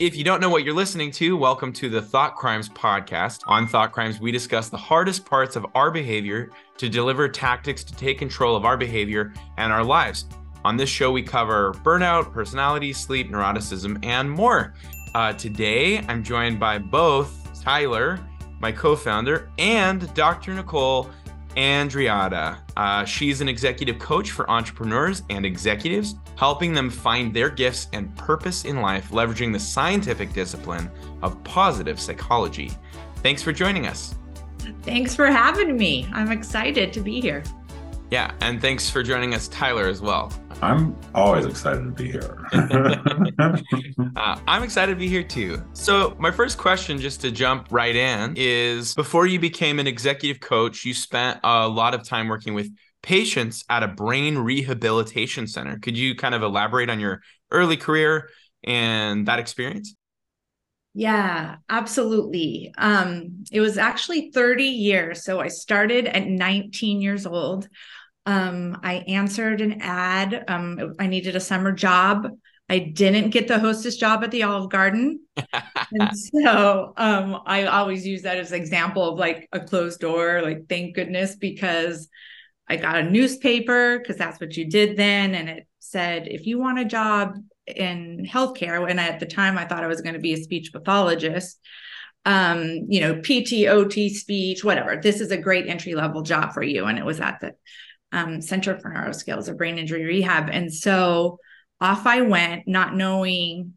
If you don't know what you're listening to, welcome to the Thought Crimes podcast. On Thought Crimes, we discuss the hardest parts of our behavior to deliver tactics to take control of our behavior and our lives. On this show, we cover burnout, personality, sleep, neuroticism, and more. Uh, today, I'm joined by both Tyler, my co founder, and Dr. Nicole Andreatta. Uh, she's an executive coach for entrepreneurs and executives, helping them find their gifts and purpose in life, leveraging the scientific discipline of positive psychology. Thanks for joining us. Thanks for having me. I'm excited to be here. Yeah, and thanks for joining us, Tyler, as well. I'm always excited to be here. uh, I'm excited to be here too. So, my first question, just to jump right in, is before you became an executive coach, you spent a lot of time working with patients at a brain rehabilitation center. Could you kind of elaborate on your early career and that experience? Yeah, absolutely. Um, it was actually 30 years. So I started at 19 years old. Um, I answered an ad. Um, I needed a summer job. I didn't get the hostess job at the Olive Garden. and so um, I always use that as an example of like a closed door, like thank goodness, because I got a newspaper because that's what you did then. And it said, if you want a job in healthcare, and at the time I thought I was going to be a speech pathologist, um, you know, PT, OT, speech, whatever. This is a great entry level job for you. And it was at the um, Center for Neuroskills, a brain injury rehab. And so off I went, not knowing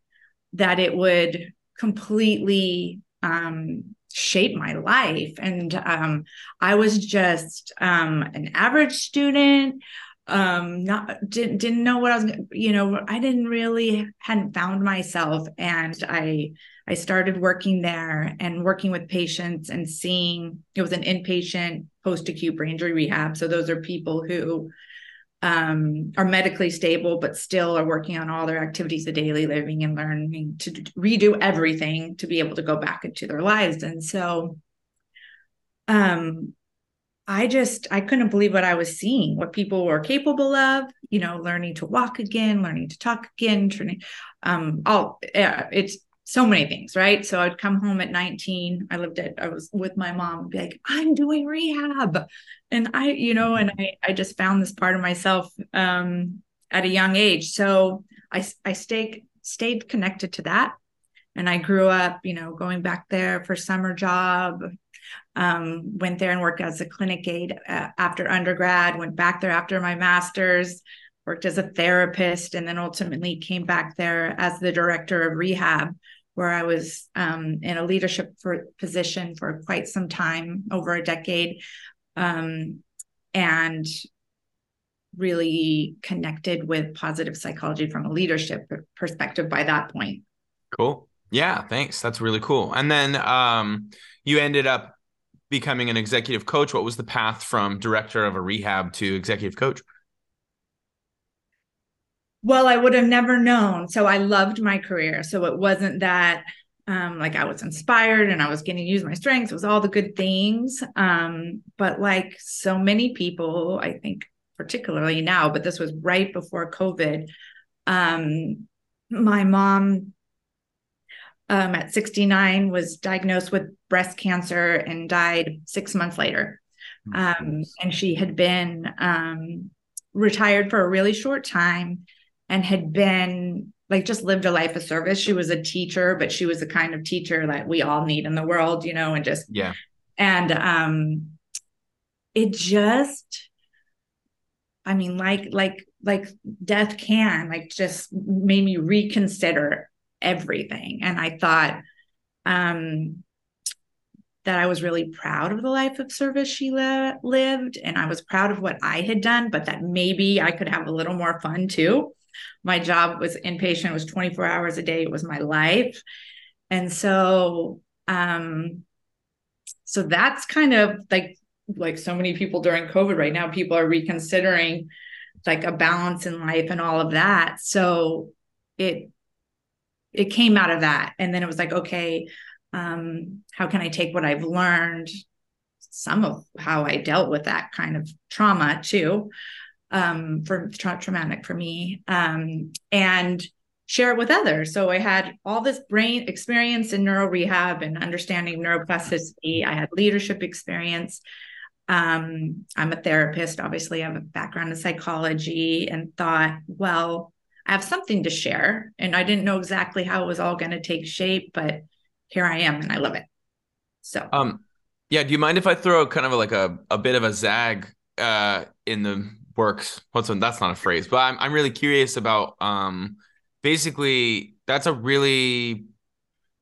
that it would completely um, shape my life. And um, I was just um, an average student. Um, not didn't didn't know what I was, you know, I didn't really hadn't found myself, and I I started working there and working with patients and seeing it was an inpatient post acute brain injury rehab. So those are people who um, are medically stable, but still are working on all their activities of daily living and learning to redo everything to be able to go back into their lives. And so, um, I just I couldn't believe what I was seeing, what people were capable of, you know, learning to walk again, learning to talk again, turning, um, all it's so many things, right? So I'd come home at 19. I lived at, I was with my mom, be like, I'm doing rehab. And I, you know, and I, I just found this part of myself um, at a young age. So I, I stayed, stayed connected to that. And I grew up, you know, going back there for summer job, um, went there and worked as a clinic aide uh, after undergrad, went back there after my master's, worked as a therapist, and then ultimately came back there as the director of rehab where I was um, in a leadership for, position for quite some time, over a decade, um, and really connected with positive psychology from a leadership perspective by that point. Cool. Yeah, thanks. That's really cool. And then um, you ended up becoming an executive coach. What was the path from director of a rehab to executive coach? Well i would have never known. So i loved my career. So it wasn't that um, like i was inspired and i was getting to use my strengths. It was all the good things. Um, but like so many people i think particularly now but this was right before covid um, my mom um, at 69 was diagnosed with breast cancer and died six months later. Um, and she had been um, retired for a really short time and had been like just lived a life of service. She was a teacher, but she was the kind of teacher that we all need in the world, you know, and just yeah. And um it just I mean like like like death can like just made me reconsider everything and I thought um that I was really proud of the life of service she li- lived and I was proud of what I had done but that maybe I could have a little more fun too my job was inpatient it was 24 hours a day it was my life. And so um so that's kind of like like so many people during covid right now people are reconsidering like a balance in life and all of that. So it it came out of that. And then it was like okay um how can i take what i've learned some of how i dealt with that kind of trauma too um, for tra- traumatic for me, um, and share it with others. So I had all this brain experience in neuro rehab and understanding neuroplasticity. I had leadership experience. Um, I'm a therapist, obviously, I have a background in psychology and thought, well, I have something to share. And I didn't know exactly how it was all going to take shape, but here I am and I love it. So, um, yeah. Do you mind if I throw kind of like a, a bit of a zag uh, in the works? What's that's not a phrase, but I'm I'm really curious about um, basically that's a really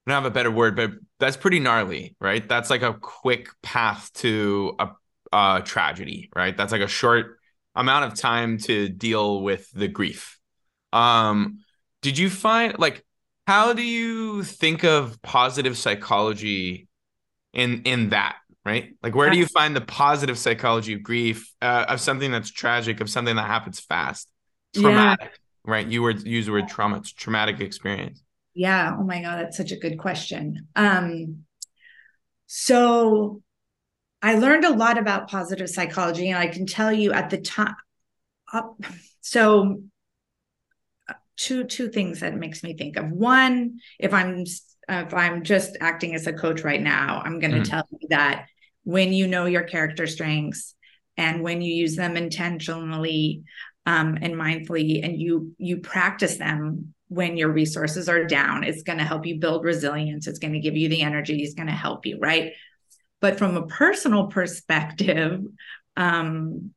I don't have a better word, but that's pretty gnarly, right? That's like a quick path to a, a tragedy, right? That's like a short amount of time to deal with the grief. Um, did you find like how do you think of positive psychology in in that right? Like where do you find the positive psychology of grief uh, of something that's tragic of something that happens fast? Traumatic yeah. right? You were use the word trauma it's traumatic experience. Yeah. Oh my god that's such a good question. Um so i learned a lot about positive psychology and i can tell you at the time uh, so two two things that makes me think of. One if i'm if i'm just acting as a coach right now i'm going to mm. tell you that when you know your character strengths and when you use them intentionally um, and mindfully and you you practice them when your resources are down it's going to help you build resilience it's going to give you the energy it's going to help you right but from a personal perspective um,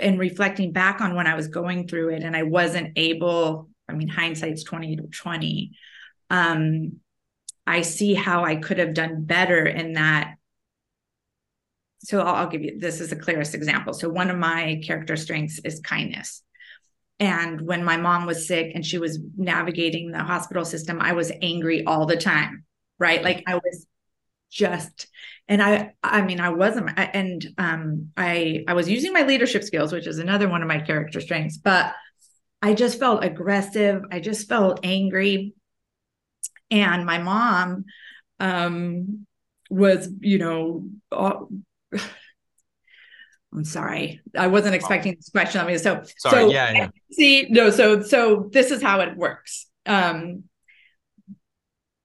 and reflecting back on when I was going through it and I wasn't able, I mean, hindsight's 20 to 20. Um, I see how I could have done better in that. So I'll, I'll give you this is the clearest example. So one of my character strengths is kindness. And when my mom was sick and she was navigating the hospital system, I was angry all the time, right? Like I was just and i i mean i wasn't and um i i was using my leadership skills which is another one of my character strengths but i just felt aggressive i just felt angry and my mom um was you know all, I'm sorry. I wasn't expecting this question. I mean, so sorry. So, yeah, yeah. See, no. So, so this is how it works. Um,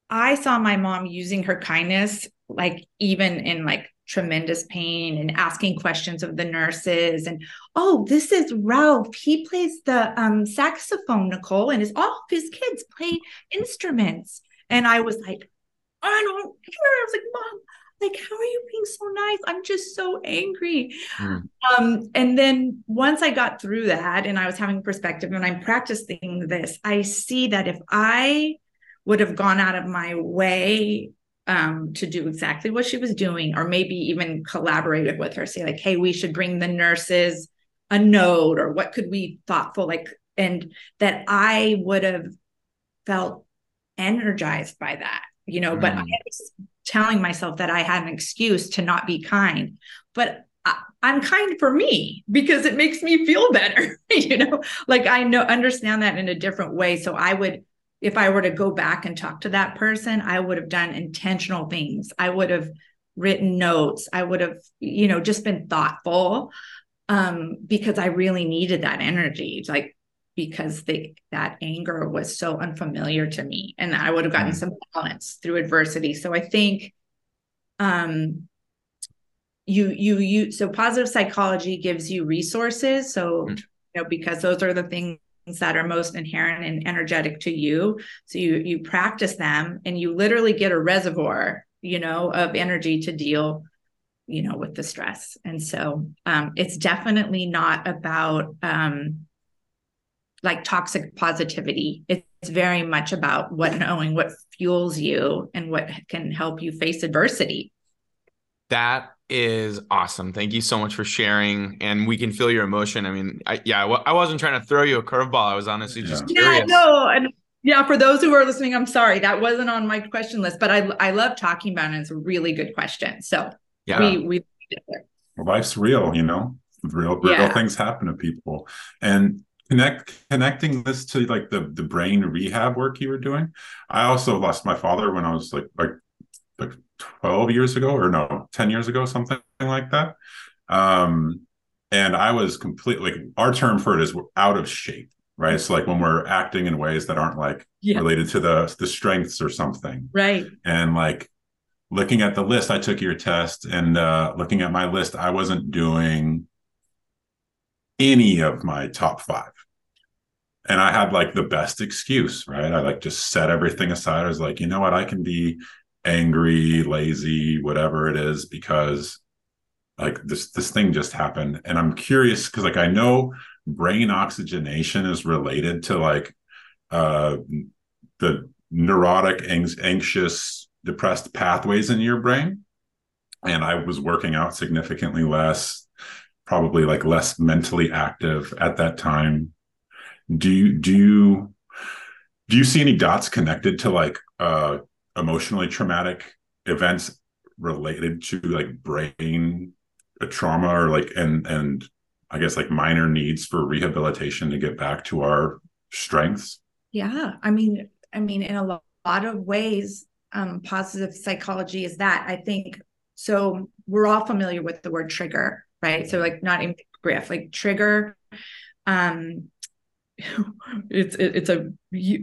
I saw my mom using her kindness, like even in like tremendous pain and asking questions of the nurses and oh this is ralph he plays the um, saxophone nicole and his all of his kids play instruments and i was like i don't care. I was like mom like how are you being so nice? I'm just so angry. Mm. um, and then once i got through that and i was having perspective and i'm practicing this i see that if i would have gone out of my way um, to do exactly what she was doing, or maybe even collaborated with her, say, like, hey, we should bring the nurses a note, or what could we thoughtful, like, and that I would have felt energized by that, you know, mm. but I was telling myself that I had an excuse to not be kind. But I, I'm kind for me because it makes me feel better, you know, like I know understand that in a different way. So I would if I were to go back and talk to that person, I would have done intentional things. I would have written notes. I would have, you know, just been thoughtful um, because I really needed that energy. Like because the, that anger was so unfamiliar to me and I would have gotten mm-hmm. some balance through adversity. So I think um you you you so positive psychology gives you resources so mm-hmm. you know because those are the things that are most inherent and energetic to you so you you practice them and you literally get a reservoir you know of energy to deal you know with the stress and so um, it's definitely not about um, like toxic positivity it's very much about what knowing what fuels you and what can help you face adversity that is awesome. Thank you so much for sharing, and we can feel your emotion. I mean, I, yeah, I wasn't trying to throw you a curveball. I was honestly just yeah. curious. Yeah, no, and yeah, for those who are listening, I'm sorry that wasn't on my question list, but I I love talking about it. It's a really good question. So yeah, we we life's real, you know. Real real yeah. things happen to people, and connect connecting this to like the the brain rehab work you were doing. I also lost my father when I was like like like 12 years ago or no 10 years ago something like that. Um and i was completely like our term for it is we're out of shape right? So like when we're acting in ways that aren't like yeah. related to the the strengths or something. Right. And like looking at the list i took your test and uh looking at my list i wasn't doing any of my top five and i had like the best excuse right? I like just set everything aside. I was like you know what? I can be angry lazy whatever it is because like this this thing just happened. And i'm curious because like i know brain oxygenation is related to like uh the neurotic anxious depressed pathways in your brain. And i was working out significantly less probably like less mentally active at that time do you do you do you see any dots connected to like uh emotionally traumatic events related to like brain a trauma or like and and I guess like minor needs for rehabilitation to get back to our strengths? Yeah, I mean, I mean, in a lot, lot of ways, um, positive psychology is that. I think so. We're all familiar with the word trigger, right? So like not even griff, like trigger. Um, it's it's a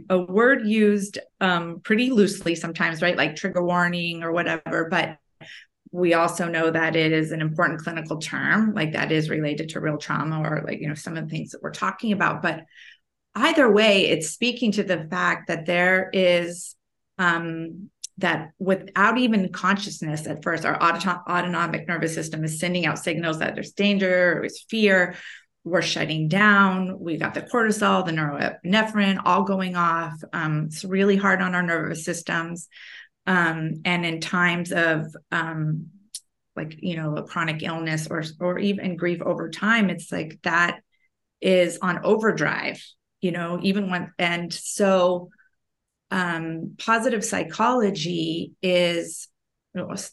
a word used um pretty loosely sometimes, right? Like trigger warning or whatever, but we also know that it is an important clinical term like that is related to real trauma or like you know some of the things that we're talking about but either way it's speaking to the fact that there is um, that without even consciousness at first our auto- autonomic nervous system is sending out signals that there's danger or there's fear we're shutting down we got the cortisol the norepinephrine all going off. Um, it's really hard on our nervous systems. Um, and in times of um, like you know a chronic illness or or even grief over time it's like that is on overdrive you know even when and so um positive psychology is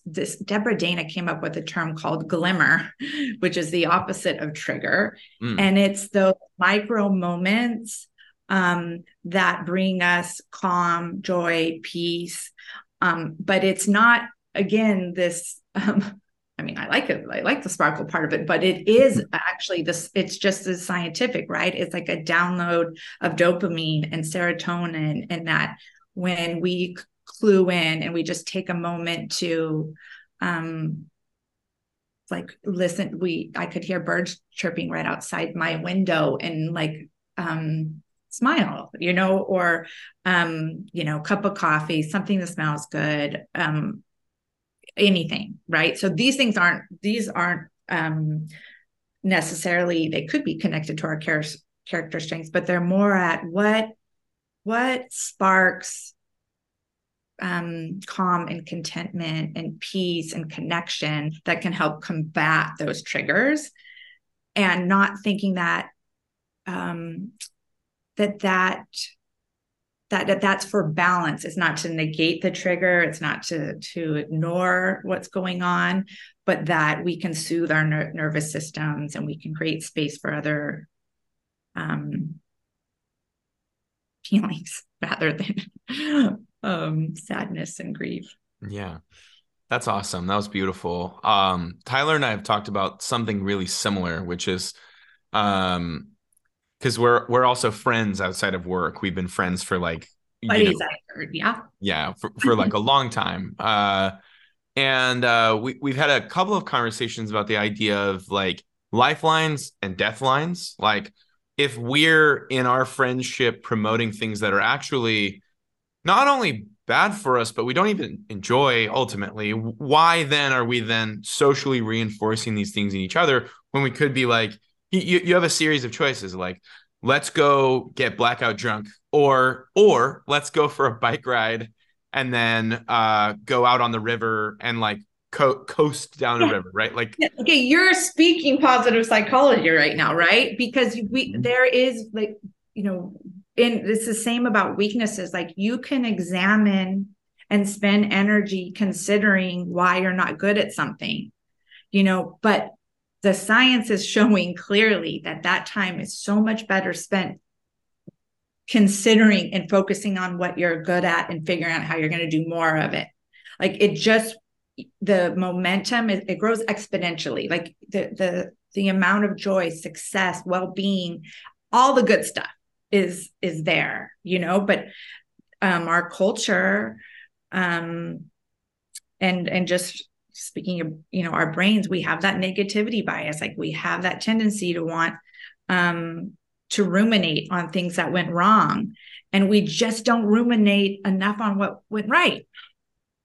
this Deborah Dana came up with a term called glimmer, which is the opposite of trigger. Mm. And it's those micro moments um, that bring us calm, joy, peace, um, but it's not again this um, I mean, I like it. I like the sparkle part of it, but it is actually this, it's just as scientific, right? It's like a download of dopamine and serotonin, and that when we clue in and we just take a moment to um like listen, we I could hear birds chirping right outside my window and like um smile you know or um you know cup of coffee something that smells good um anything right? So these things aren't these aren't um necessarily they could be connected to our char- character strengths but they're more at what what sparks um, calm and contentment and peace and connection that can help combat those triggers. And not thinking that um, that that that, that that's for balance. It's not to negate the trigger. It's not to to ignore what's going on but that we can soothe our ner- nervous systems and we can create space for other um feelings rather than um sadness and grief yeah that's awesome that was beautiful um tyler and i have talked about something really similar which is um because we're we're also friends outside of work. We've been friends for like buddies, know, I heard, yeah, yeah, for, for like a long time. Uh, and uh, we we've had a couple of conversations about the idea of like lifelines and death lines. Like if we're in our friendship promoting things that are actually not only bad for us, but we don't even enjoy ultimately. Why then are we then socially reinforcing these things in each other when we could be like, you, you have a series of choices like let's go get blackout drunk or or let's go for a bike ride and then uh go out on the river and like co- coast down the river right like okay you're speaking positive psychology right now right because we mm-hmm. there is like you know and it's the same about weaknesses. Like you can examine and spend energy considering why you're not good at something you know but the science is showing clearly that that time is so much better spent considering and focusing on what you're good at and figuring out how you're going to do more of it. Like it just the momentum it, it grows exponentially. Like the the the amount of joy success well-being all the good stuff is is there you know but um our culture um and and just speaking of you know our brains we have that negativity bias. Like we have that tendency to want um to ruminate on things that went wrong. And we just don't ruminate enough on what went right.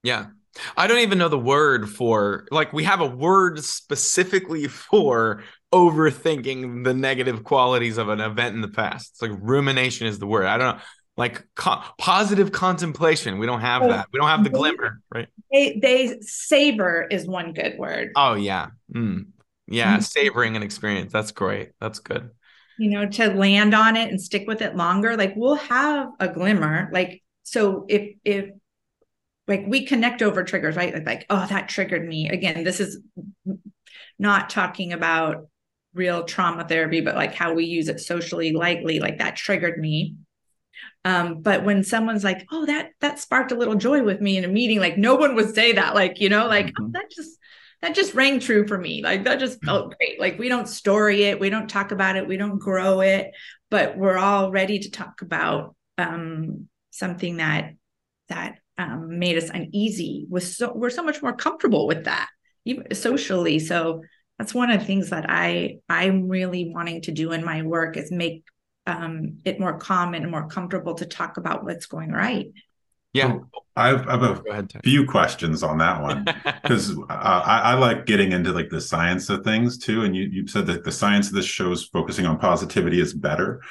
Yeah. I don't even know the word for like we have a word specifically for overthinking the negative qualities of an event in the past. It's like rumination is the word. I don't know. Like co- positive contemplation. We don't have that. We don't have the glimmer, right? They, they savor is one good word. Oh yeah. Mm. Yeah, mm-hmm. savoring an experience. That's great. That's good. You know, to land on it and stick with it longer. Like we'll have a glimmer. Like so if if like we connect over triggers, right? Like, like, oh, that triggered me. Again, this is not talking about real trauma therapy, but like how we use it socially lightly, like that triggered me. Um, but when someone's like, oh, that that sparked a little joy with me in a meeting, like no one would say that, like, you know, like mm-hmm. oh, that just that just rang true for me. Like that just felt great. Like we don't story it, we don't talk about it, we don't grow it, but we're all ready to talk about um something that that um, made us uneasy was so we're so much more comfortable with that even socially so that's one of the things that i i'm really wanting to do in my work is make um, it more common and more comfortable to talk about what's going right. Yeah. I've, I have a ahead, few questions on that one because uh, I, I, like getting into like the science of things too and you, you said that the science of this show is focusing on positivity is better.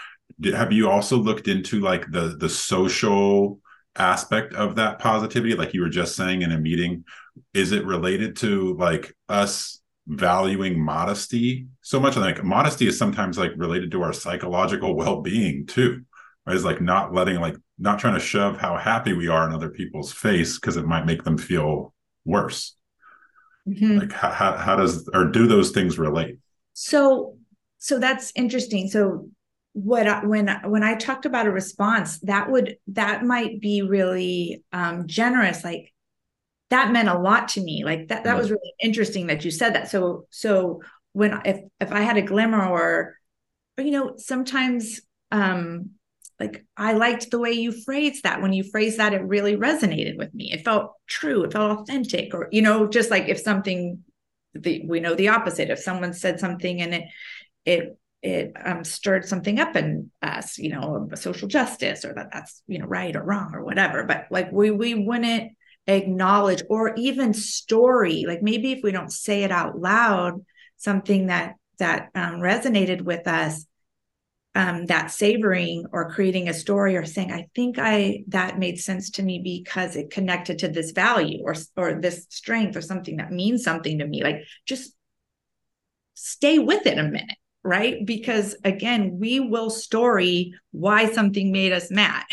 Have you also looked into like the the social aspect of that positivity? Like you were just saying in a meeting is it related to like us valuing modesty so much like modesty is sometimes like related to our psychological well-being too right it's like not letting like not trying to shove how happy we are in other people's face because it might make them feel worse mm-hmm. like how, how, how does or do those things relate so so that's interesting so what I, when when I talked about a response, that would that might be really um, generous. Like that meant a lot to me. Like that that was really interesting that you said that. So so when if if I had a glimmer or, or you know sometimes um like I liked the way you phrased that. When you phrased that, it really resonated with me. It felt true. It felt authentic. Or you know, just like if something, the we know the opposite. If someone said something and it it it um, stirred something up in us, you know, social justice or that that's, you know, right or wrong or whatever. But like we, we wouldn't acknowledge or even story, like maybe if we don't say it out loud, something that, that um, resonated with us, um, that savoring or creating a story or saying, I think I, that made sense to me because it connected to this value or, or this strength or something that means something to me. Like just stay with it a minute right? Because again, we will story why something made us mad.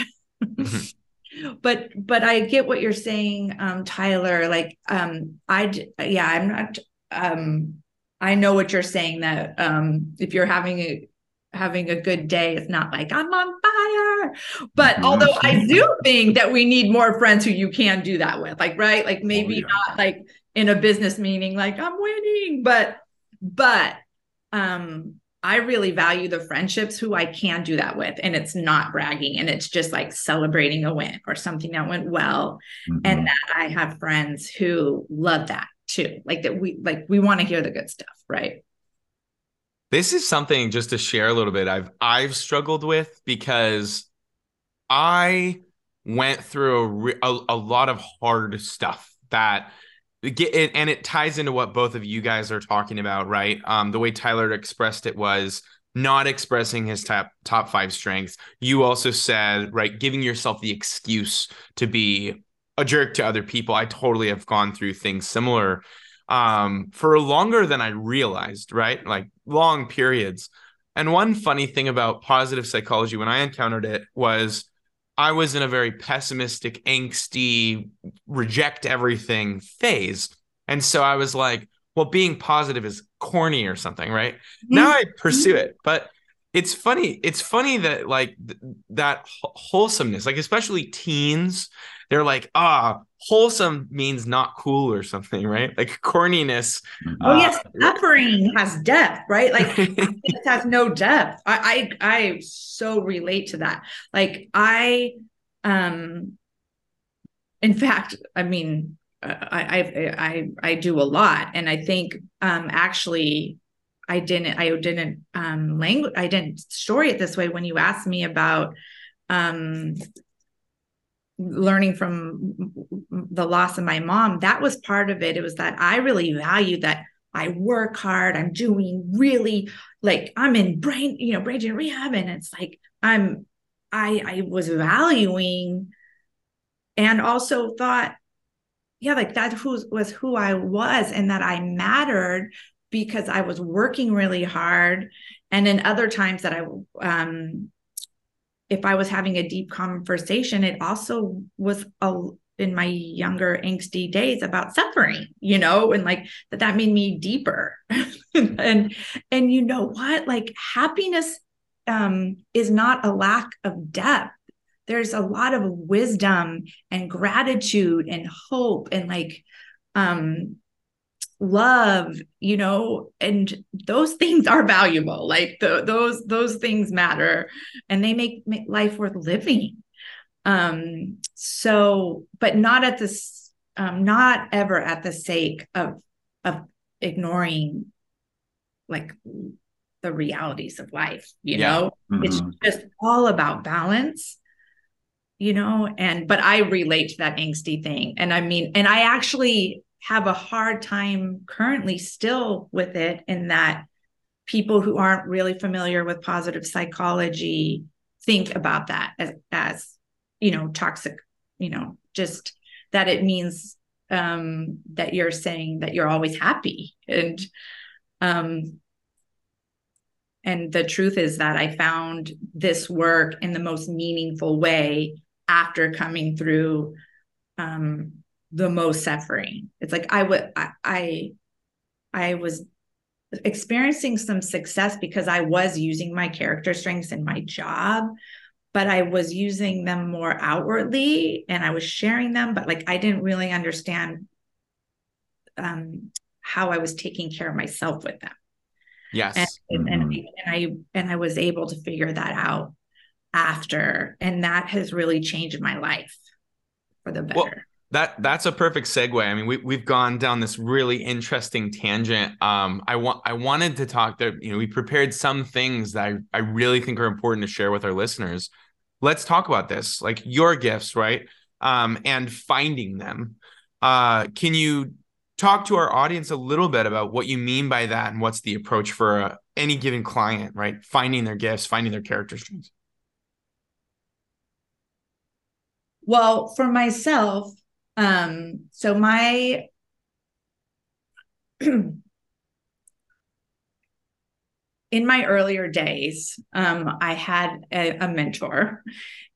But but I get what you're saying, um, Tyler. Like, um, I yeah, I'm not. Um, I know what you're saying that um, if you're having a having a good day, it's not like I'm on fire. But although I do think that we need more friends who you can do that with, like right, like oh, maybe oh, yeah. not like in a business meeting, like I'm winning, but but um I really value the friendships who I can do that with. And it's not bragging and it's just like celebrating a win or something that went well. Mm-hmm. And that I have friends who love that too. Like that we like we want to hear the good stuff, right? This is something just to share a little bit I've I've struggled with because I went through a, a, a lot of hard stuff that get and it ties into what both of you guys are talking about, right? Um, the way Tyler expressed it was not expressing his top top five strengths. You also said, right, giving yourself the excuse to be a jerk to other people. I totally have gone through things similar um, for longer than I realized, right? Like long periods. And one funny thing about positive psychology when I encountered it was I was in a very pessimistic, angsty, reject everything phase. And so I was like, well, being positive is corny or something, right? Mm-hmm. Now I pursue it. But it's funny it's funny that like th- that wholesomeness like especially teens they're like ah wholesome means not cool or something right? Like corniness oh uh, yes suffering has depth right? Like it has no depth. I, I i so relate to that. Like i um in fact i mean I, I I I do a lot, and I think um, actually I didn't I didn't um language I didn't story it this way when you asked me about um learning from the loss of my mom that was part of it. It was that I really value that I work hard I'm doing really like I'm in brain you know brain rehab and it's like I'm I I was valuing and also thought yeah like that who was who I was and that I mattered because I was working really hard. And in other times that I, um, if I was having a deep conversation, it also was a, in my younger angsty days about suffering, you know, and like that that made me deeper. and and you know what? Like happiness um is not a lack of depth. There's a lot of wisdom and gratitude and hope and like um love you know and those things are valuable like the, those those things matter and they make, make life worth living um so but not at this um not ever at the sake of of ignoring like the realities of life you yeah. know mm-hmm. it's just all about balance you know and but i relate to that angsty thing and i mean and i actually have a hard time currently still with it in that people who aren't really familiar with positive psychology think about that as, as you know toxic you know just that it means um that you're saying that you're always happy. And um and the truth is that i found this work in the most meaningful way after coming through um the most suffering. It's like I would I, I I was experiencing some success because I was using my character strengths in my job, but I was using them more outwardly and I was sharing them, but like I didn't really understand um, how I was taking care of myself with them. Yes. And, and, mm-hmm. and, and I and I was able to figure that out after. And that has really changed my life for the better. Well, that that's a perfect segue. I mean, we we've gone down this really interesting tangent. Um, I want I wanted to talk that you know we prepared some things that I, I really think are important to share with our listeners. Let's talk about this, like your gifts, right? Um, and finding them. Uh, can you talk to our audience a little bit about what you mean by that and what's the approach for uh, any given client, right? Finding their gifts, finding their character strengths. Well, for myself, um, so my in my earlier days, um, I had a, a, mentor,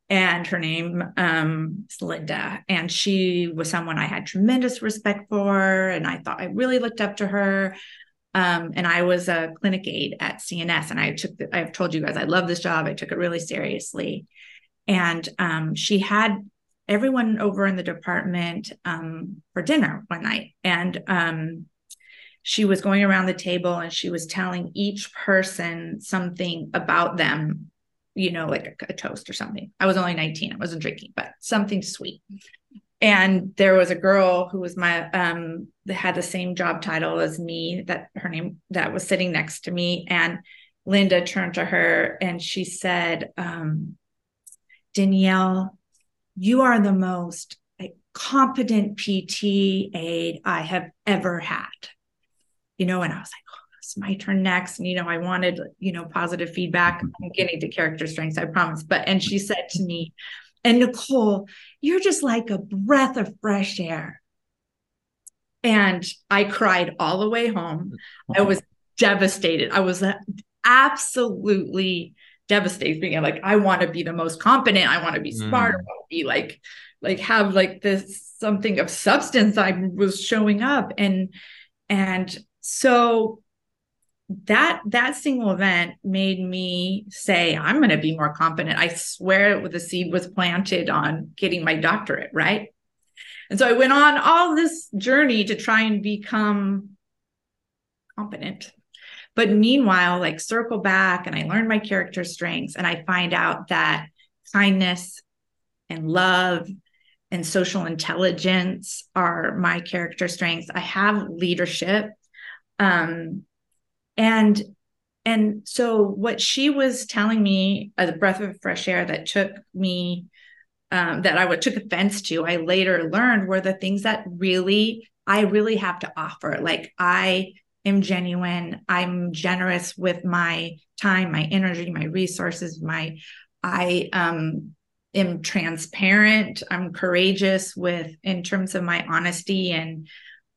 and her name um, is Linda, and she was someone I had tremendous respect for, and I thought I really looked up to her. Um, and I was a clinic aide at CNS, and I took. The, I've told you guys I love this job. I took it really seriously, and um, she had everyone over in the department um, for dinner one night. And um, she was going around the table and she was telling each person something about them, you know, like a, a toast or something. I was only 19, I wasn't drinking, but something sweet. And there was a girl who was my um that had the same job title as me, that her name that was sitting next to me. And Linda turned to her and she said, um, Danielle, you are the most competent PT aide I have ever had. You know, and I was like, oh, it's my turn next. And, you know, I wanted, you know, positive feedback. I'm getting to character strengths, I promise. But, and she said to me, and Nicole, you're just like a breath of fresh air. And I cried all the way home. I was devastated. I was absolutely devastated. I'm like, I want to be the most competent. I want to be smart. Mm. Like, like have like this something of substance. I was showing up. And and so that that single event made me say i'm going to be more competent i swear the seed was planted on getting my doctorate right? And so i went on all this journey to try and become competent but meanwhile like circle back and i learned my character strengths and i find out that kindness and love and social intelligence are my character strengths. I have leadership um, and and so what she was telling me a breath of fresh air that took me um, that i would took offense to i later learned were the things that really i really have to offer. Like i am genuine i'm generous with my time my energy my resources my i um am transparent i'm courageous with in terms of my honesty and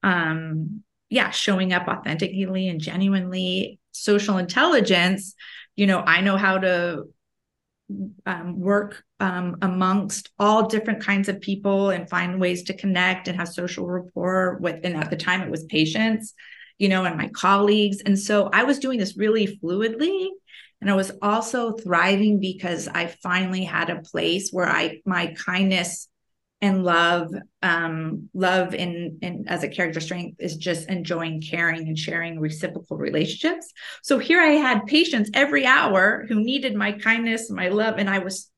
um yeah, showing up authentically and genuinely. Social intelligence, you know, I know how to um, work um, amongst all different kinds of people and find ways to connect and have social rapport with. And at the time, it was patients, you know, and my colleagues. And so I was doing this really fluidly. And I was also thriving because I finally had a place where I my kindness and love um, love in, in as a character strength is just enjoying caring and sharing reciprocal relationships so here i had patients every hour who needed my kindness my love and i was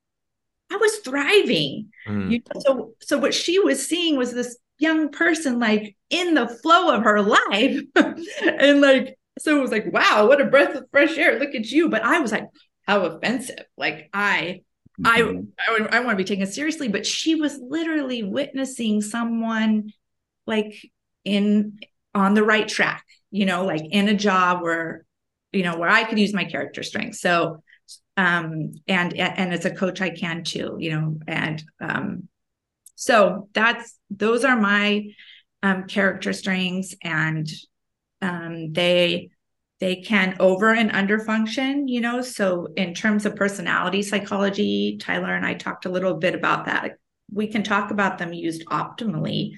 i was thriving mm. you know, so so what she was seeing was this young person like in the flow of her life and like so it was like wow what a breath of fresh air look at you but i was like how offensive like i Mm-hmm. I, I, I want to be taken seriously, but she was literally witnessing someone like in on the right track, you know, like in a job where, you know, where I could use my character strength. So, um, and and as a coach, I can too, you know, and um, so that's those are my um character strengths, and um, they they can over and under function you know? So in terms of personality psychology tyler and i talked a little bit about that. We can talk about them used optimally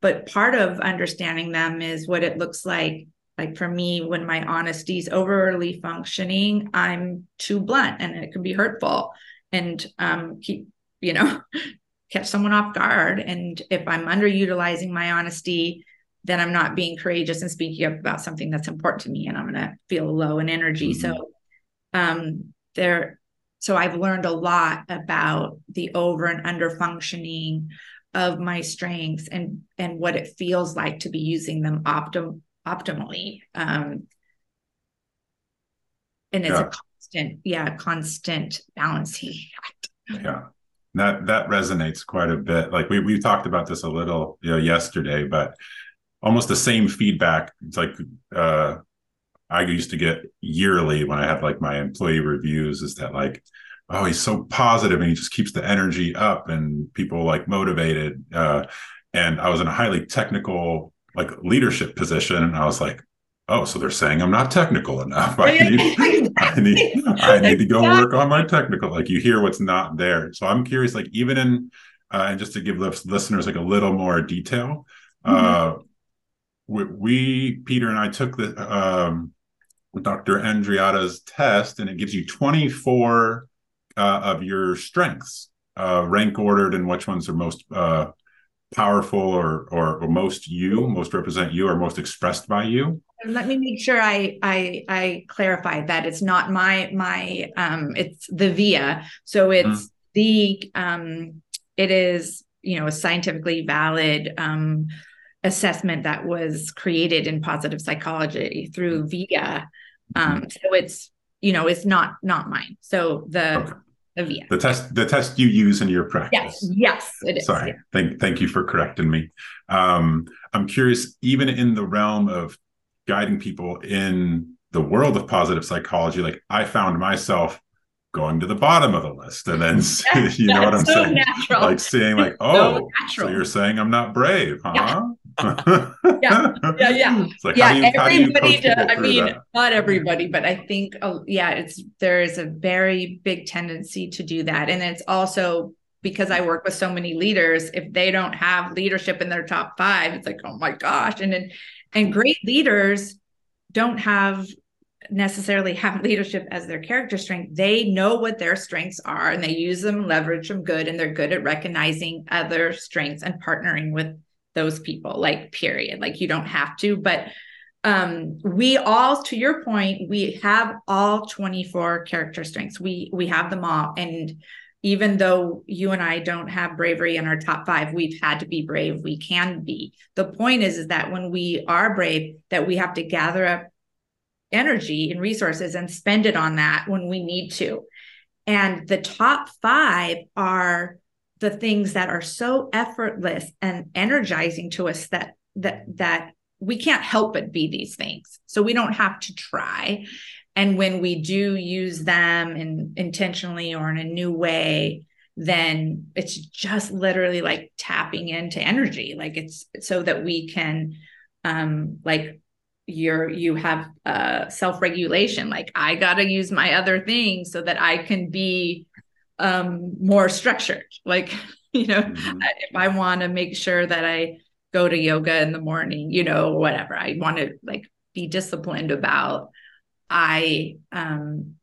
but part of understanding them is what it looks like. Like for me when my honesty is overly functioning i'm too blunt and it can be hurtful and um keep you know catch someone off guard. And if i'm underutilizing my honesty then I'm not being courageous and speaking up about something that's important to me and I'm going to feel low in energy. Mm-hmm. So um there so I've learned a lot about the over and under functioning of my strengths and and what it feels like to be using them optim optimally. Um and it's yeah. a constant, yeah, constant balancing act. Yeah that that resonates quite a bit like we we talked about this a little you know yesterday but almost the same feedback. It's like uh, I used to get yearly when I had like my employee reviews is that like, oh, he's so positive and he just keeps the energy up and people like motivated. Uh, and I was in a highly technical like leadership position, and I was like, oh, so they're saying I'm not technical enough. I need, I need, I need to go work on my technical. Like you hear what's not there. So I'm curious, like even in, uh, and just to give listeners like a little more detail, mm-hmm. We, we, Peter and I took the um, Dr. Andreatta's test, and it gives you 24 uh, of your strengths, uh, rank ordered, and which ones are most uh, powerful or, or, or most you, most represent you, or most expressed by you. Let me make sure I I I clarify that it's not my my um it's the VIA, so it's mm-hmm. the um it is you know a scientifically valid um assessment that was created in positive psychology through VIA. Um, mm-hmm. so it's you know it's not not mine. So the okay. the VIA. The test the test you use in your practice. Yes, yes, it is. Sorry, yeah. thank thank you for correcting me. Um, I'm curious, even in the realm of guiding people in the world of positive psychology, like I found myself going to the bottom of the list and then you know what i'm so saying natural. like seeing like oh so, so, you're saying i'm not brave huh yeah yeah, yeah, yeah. Like, yeah, you, everybody. Does, I mean, that? not everybody, but I think, uh, yeah, it's there is a very big tendency to do that, and it's also because I work with so many leaders. If they don't have leadership in their top five, it's like, oh my gosh, and then, and great leaders don't have necessarily have leadership as their character strength. They know what their strengths are and they use them, leverage them good, and they're good at recognizing other strengths and partnering with those people, like, period. Like, you don't have to, but um we all to your point we have all 24 character strengths we we have them all and even though you and I don't have bravery in our top five, we've had to be brave. We can be. The point is, is that when we are brave, that we have to gather up energy and resources and spend it on that when we need to. And the top five are the things that are so effortless and energizing to us that that that we can't help but be these things. So we don't have to try. And when we do use them in, intentionally or in a new way, then it's just literally like tapping into energy. Like it's so that we can um like you're you have uh self-regulation like i got to use my other things so that i can be um more structured like you know mm-hmm. if i want to make sure that i go to yoga in the morning you know whatever i want to like be disciplined about i um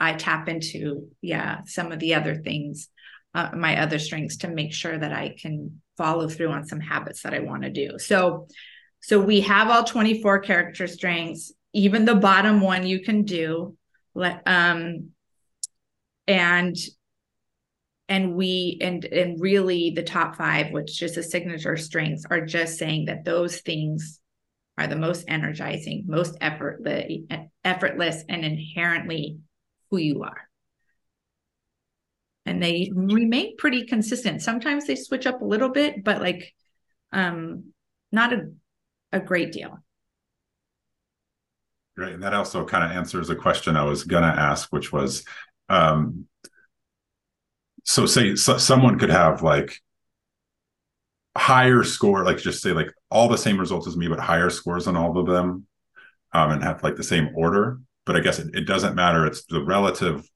i tap into yeah some of the other things uh, my other strengths to make sure that i can follow through on some habits that i want to do so so we have all 24 character strengths. even the bottom one you can do. Let um and and we and and really the top five, which is the signature strengths, are just saying that those things are the most energizing, most effortless, effortless, and inherently who you are. And they remain pretty consistent. Sometimes they switch up a little bit, but like um not a a great deal. Great. And that also kind of answers a question I was going to ask, which was um, so say so someone could have like higher score, like just say like all the same results as me, but higher scores on all of them um, and have like the same order. But I guess it, it doesn't matter. It's the relative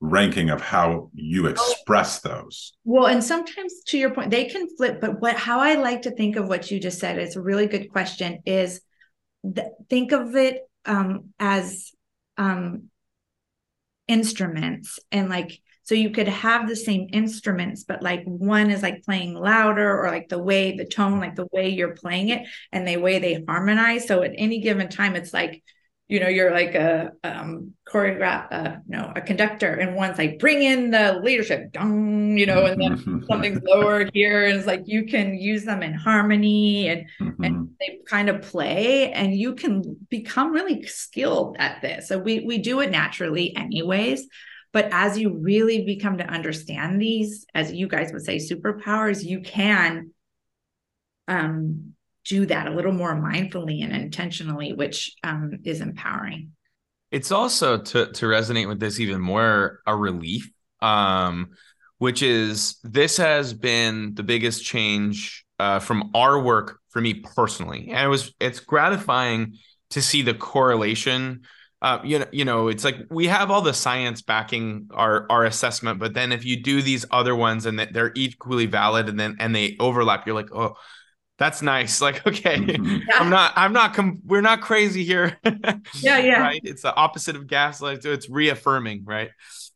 ranking of how you express those. Well, and sometimes to your point, they can flip, but what how I like to think of what you just said is a really good question is th- think of it um, as um, instruments and like so you could have the same instruments but like one is like playing louder or like the way the tone like the way you're playing it and the way they harmonize. So at any given time it's like you know you're like a um choreograph uh no a conductor and one's like bring in the leadership dong you know and then something's lower here and it's like you can use them in harmony and mm-hmm. and they kind of play and you can become really skilled at this. So we we do it naturally anyways but as you really become to understand these as you guys would say superpowers you can um do that a little more mindfully and intentionally, which um, is empowering. It's also to to resonate with this even more a relief, um, which is this has been the biggest change uh, from our work for me personally, and it was it's gratifying to see the correlation. Uh, you know, you know, it's like we have all the science backing our our assessment, but then if you do these other ones and they're equally valid, and then and they overlap, you're like, oh, that's nice like okay mm-hmm. yeah. i'm not i'm not com- we're not crazy here yeah yeah right it's the opposite of gaslight it's reaffirming right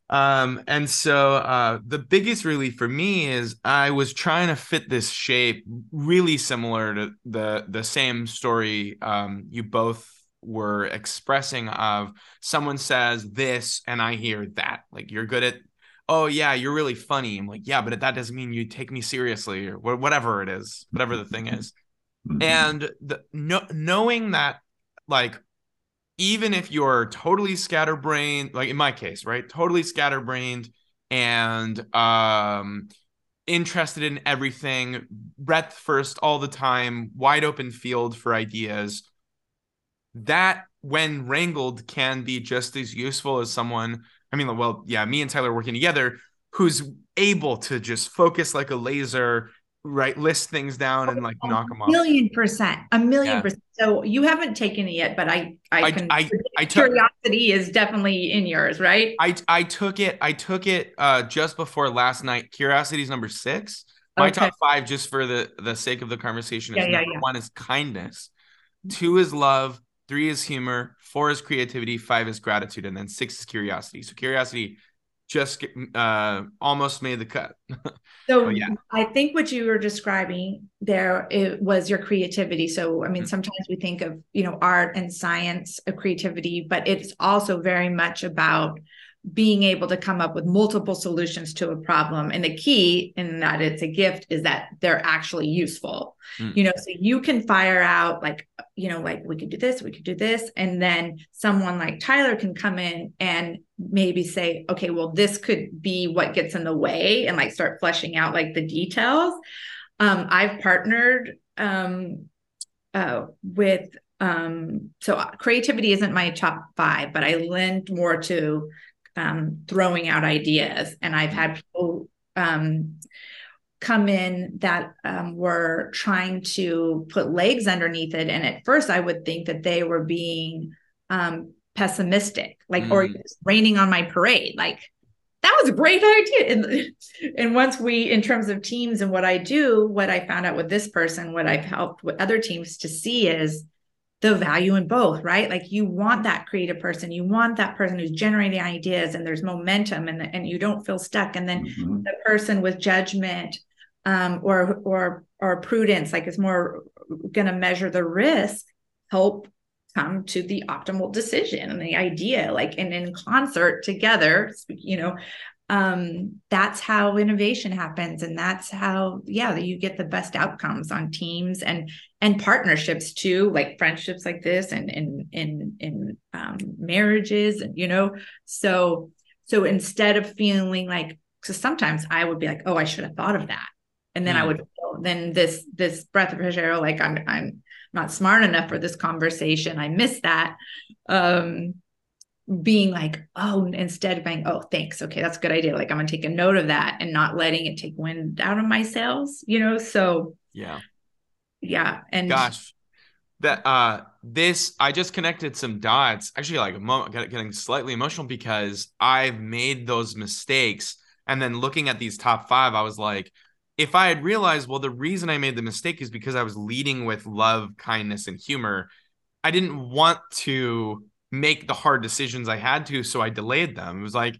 um and so uh the biggest relief for me is i was trying to fit this shape really similar to the the same story um you both were expressing of someone says this and i hear that. Like you're good at oh yeah you're really funny. I'm like yeah but that doesn't mean you take me seriously or whatever it is whatever the thing is. Mm-hmm. and the no, knowing that like even if you're totally scatterbrained like in my case right totally scatterbrained and um interested in everything breadth first all the time wide open field for ideas that when wrangled can be just as useful as someone I mean, well, yeah, me and Tyler working together, who's able to just focus like a laser, right? List things down and like a knock them off. A million percent, a million yeah. percent. So you haven't taken it yet, but I, I, I. I, I took, curiosity is definitely in yours, right? I, I took it. I took it uh, just before last night. Curiosity is number six. My okay. top five, just for the the sake of the conversation, is yeah, number yeah, one is kindness, two is love, three is humor, four is creativity, five is gratitude, and then six is curiosity. So curiosity just uh, almost made the cut. so yeah. I think what you were describing there it was your creativity. So I mean, mm-hmm. sometimes we think of you know art and science of creativity, but it's also very much about being able to come up with multiple solutions to a problem. And the key in that it's a gift is that they're actually useful. Mm. you know so you can fire out like you know like we could do this we could do this. And then someone like tyler can come in and maybe say okay well this could be what gets in the way and like start fleshing out like the details. Um i've partnered um uh with um so creativity isn't my top five but i lend more to um, throwing out ideas. And I've had people um, come in that um, were trying to put legs underneath it. And at first, I would think that they were being um, pessimistic, like, mm. or raining on my parade. Like, that was a great idea. And, and once we, in terms of teams and what I do, what I found out with this person, what I've helped with other teams to see is the value in both, right? Like you want that creative person, you want that person who's generating ideas and there's momentum and, and you don't feel stuck. And then mm-hmm. the person with judgment um, or or or prudence, like is more going to measure the risk, help come to the optimal decision and the idea, like and in concert together, you know, um, that's how innovation happens. And that's how yeah you get the best outcomes on teams and and partnerships too like friendships like this and in in in um, marriages and you know so so instead of feeling like so sometimes i would be like oh i should have thought of that. And then i would then this this breath of fresh air like i'm i'm not smart enough for this conversation. I missed that. Um being like, oh, instead of being, oh, thanks. Okay, that's a good idea. Like I'm gonna take a note of that and not letting it take wind out of my sails, you know? So yeah. Yeah. And gosh, that uh this I just connected some dots. Actually, like a moment getting slightly emotional because I've made those mistakes. And then looking at these top five, I was like, if I had realized, well, the reason I made the mistake is because I was leading with love, kindness, and humor. I didn't want to make the hard decisions I had to, so I delayed them. It was like,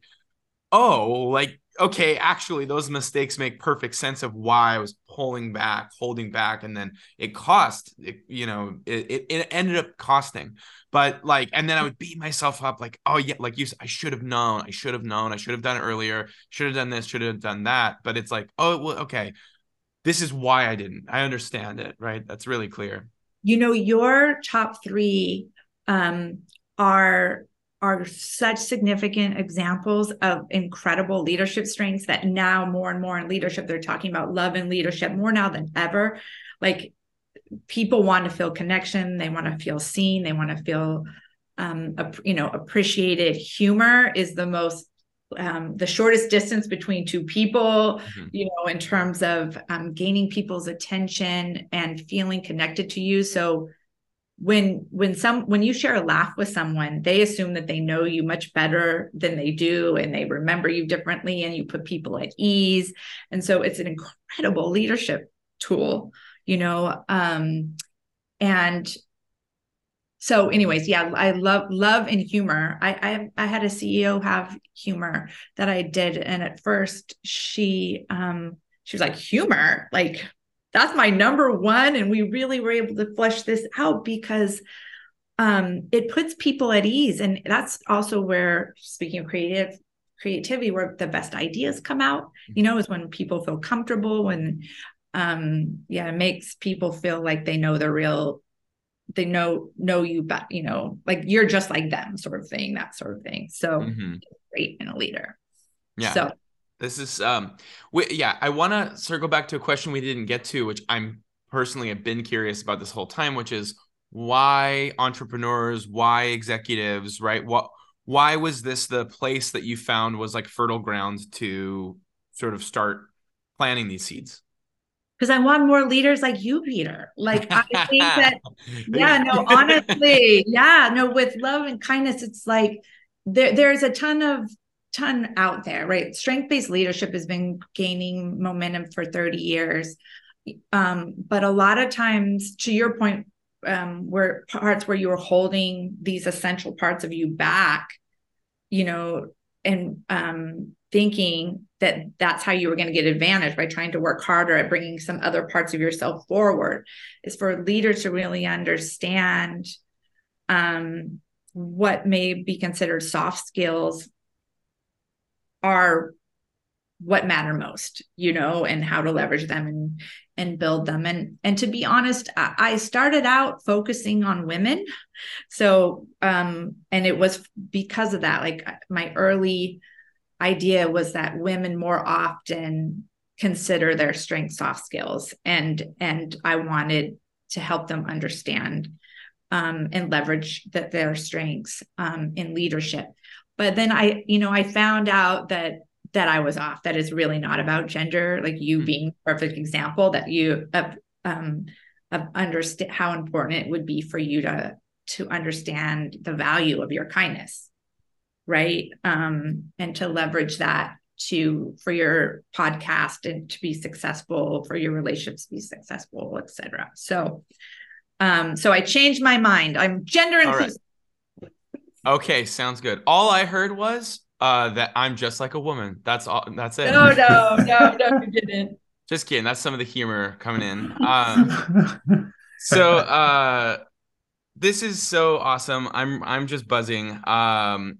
oh, like okay, actually, those mistakes make perfect sense of why I was pulling back, holding back, and then it cost. It, you know, it, it, ended up costing. But like, and then I would beat myself up, like, oh yeah, like you, said, I should have known, I should have known, I should have done it earlier, should have done this, should have done that. But it's like, oh well, okay, this is why I didn't. I understand it, right? That's really clear. You know, your top three um, are are such significant examples of incredible leadership strengths that now more and more in leadership they're talking about love and leadership more now than ever. Like people want to feel connection they want to feel seen they want to feel um, you know appreciated. Humor is the most um, the shortest distance between two people mm-hmm. you know in terms of um, gaining people's attention and feeling connected to you. So when when some when you share a laugh with someone they assume that they know you much better than they do and they remember you differently and you put people at ease. And so it's an incredible leadership tool you know um and so anyways yeah i love love and humor. I, I i had a ceo have humor that i did. And at first she um she was like humor? Like that's my number one. And we really were able to flesh this out because um, it puts people at ease. And that's also where, speaking of creative creativity, where the best ideas come out, you know, is when people feel comfortable when, um yeah, it makes people feel like they know the real they know know you but you know like you're just like them sort of thing that sort of thing so mm-hmm. great in a leader yeah so this is um we, yeah, I want to circle back to a question we didn't get to which I'm personally have been curious about this whole time which is why entrepreneurs, why executives, right? What why was this the place that you found was like fertile ground to sort of start planting these seeds? because I want more leaders like you, Peter. Like I think that, yeah, no, honestly, yeah, no, with love and kindness, it's like there, there's a ton of ton out there, right? Strength based leadership has been gaining momentum for 30 years. Um, but a lot of times, to your point, um, were parts where you were holding these essential parts of you back, you know, and um, thinking that that's how you were going to get advantage by trying to work harder at bringing some other parts of yourself forward is for leaders to really understand um, what may be considered soft skills are what matter most you know and how to leverage them and and build them. And and to be honest i started out focusing on women. So um and it was because of that. Like my early idea was that women more often consider their strength soft skills and and i wanted to help them understand um, and leverage that their strengths um, in leadership but then i you know i found out that that I was off. That is really not about gender. Like you mm-hmm. being perfect example that you of um of understand how important it would be for you to to understand the value of your kindness, right? Um, and to leverage that to for your podcast and to be successful, for your relationships to be successful, etc. So um, so I changed my mind. I'm gender inclusive. Okay, sounds good. All I heard was uh, that I'm just like a woman. That's all. That's it. No, no, no, no, you didn't. just kidding. That's some of the humor coming in. Um, so uh, this is so awesome. I'm I'm just buzzing. Um,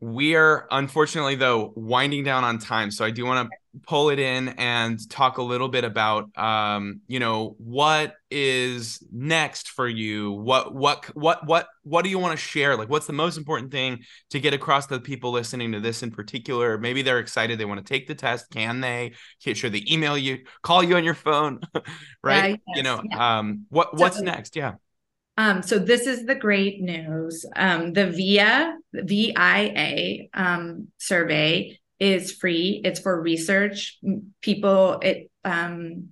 we are unfortunately though winding down on time, so I do want to pull it in and talk a little bit about um you know what is next for you? What what what what what do you want to share? Like what's the most important thing to get across to the people listening to this in particular? Maybe they're excited they want to take the test. Can they? Should they email you call you on your phone? Right? Yes, you know yeah. um what what's so, next? Yeah um, so this is the great news. Um, the VIA, VIA um, survey is free. It's for research. People it um,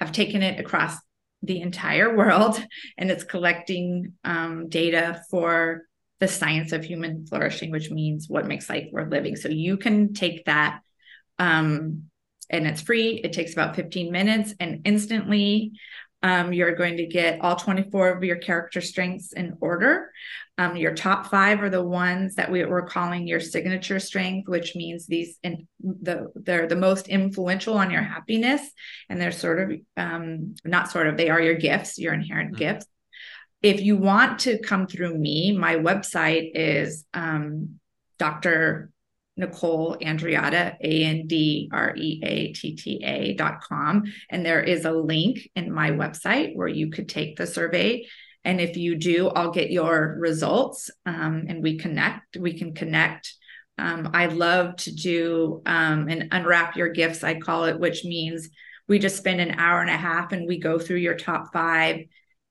have taken it across the entire world, and it's collecting um, data for the science of human flourishing, which means what makes life worth living. So you can take that, um, and it's free. It takes about 15 minutes, and instantly um, you're going to get all 24 of your character strengths in order. Um, your top five are the ones that we were calling your signature strength, which means these in the they're the most influential on your happiness, and they're sort of um, not sort of they are your gifts, your inherent mm-hmm. gifts. If you want to come through me, my website is um, Dr. Nicole Andreatta, A N D R E A T T A dot com. And there is a link in my website where you could take the survey. And if you do, I'll get your results um, and we connect. We can connect. Um, I love to do um, and unwrap your gifts, I call it, which means we just spend an hour and a half and we go through your top five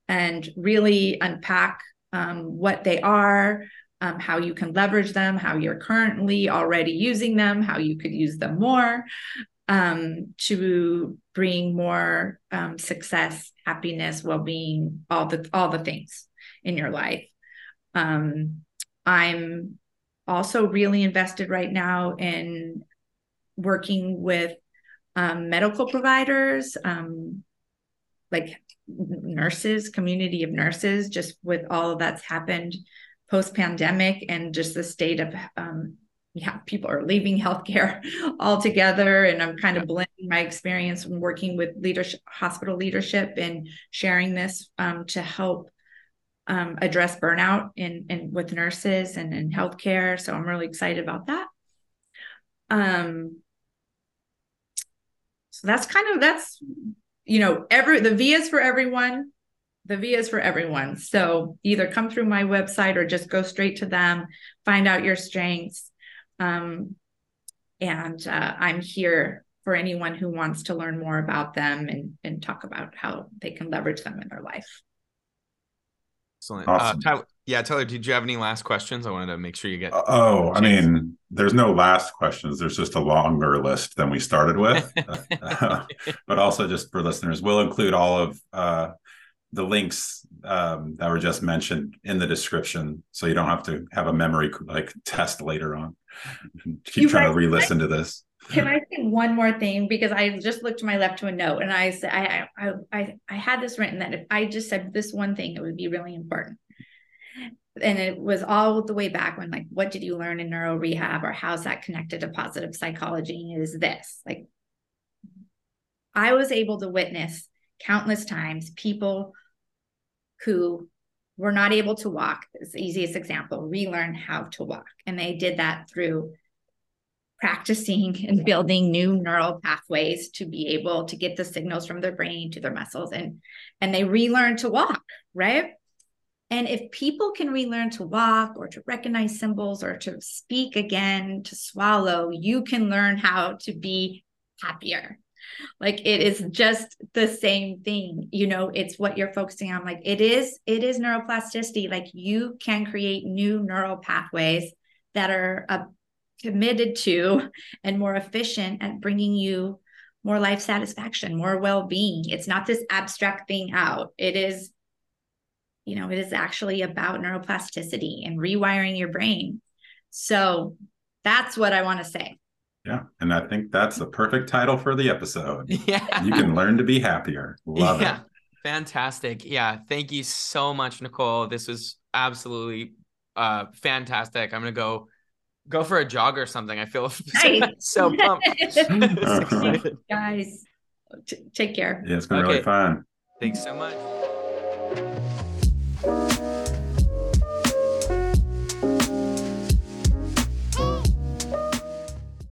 and really unpack um, what they are, um, how you can leverage them, how you're currently already using them, how you could use them more um, to bring more um, success, happiness, well-being, all the all the things in your life. Um, I'm also really invested right now in working with um, medical providers, um, like nurses, community of nurses, just with all that's happened post pandemic and just the state of um, yeah, people are leaving healthcare altogether. And I'm kind of blending my experience in working with leadership, hospital leadership, and sharing this um, to help um, address burnout in, in with nurses and in healthcare. So I'm really excited about that. Um, so that's kind of that's you know every the V is for everyone the VIA is for everyone. So either come through my website or just go straight to them, find out your strengths. Um, and uh, I'm here for anyone who wants to learn more about them and, and talk about how they can leverage them in their life. Excellent. Uh, awesome. Uh, Tyler, yeah, Tyler, did you have any last questions? I wanted to make sure you get. Uh, oh, I mean, there's no last questions. There's just a longer list than we started with. but also, just for listeners, we'll include all of uh, the links um, that were just mentioned in the description, so you don't have to have a memory like test later on. Keep you trying to re-listen to this. can I say one more thing? Because I just looked to my left to a note and I said I I I I had this written that if I just said this one thing, it would be really important. And it was all the way back when like, what did you learn in neuro rehab or how's that connected to positive psychology? Is this like I was able to witness countless times people who were not able to walk, is the easiest example, relearn how to walk. And they did that through practicing and building new neural pathways to be able to get the signals from their brain to their muscles and and they relearn to walk right and if people can relearn to walk or to recognize symbols or to speak again to swallow you can learn how to be happier like it is just the same thing you know it's what you're focusing on. Like it is it is neuroplasticity. Like you can create new neural pathways that are uh, committed to and more efficient at bringing you more life satisfaction more well-being. It's not this abstract thing out. It is you know it is actually about neuroplasticity and rewiring your brain. So that's what i want to say yeah. And I think that's the perfect title for the episode. Yeah. You can learn to be happier. Love yeah. it. Fantastic. Yeah. Thank you so much, Nicole. This was absolutely uh fantastic. I'm gonna go go for a jog or something. I feel nice. so pumped. uh-huh. Guys, t- take care. Yeah, it's been okay. really fun. Thanks so much.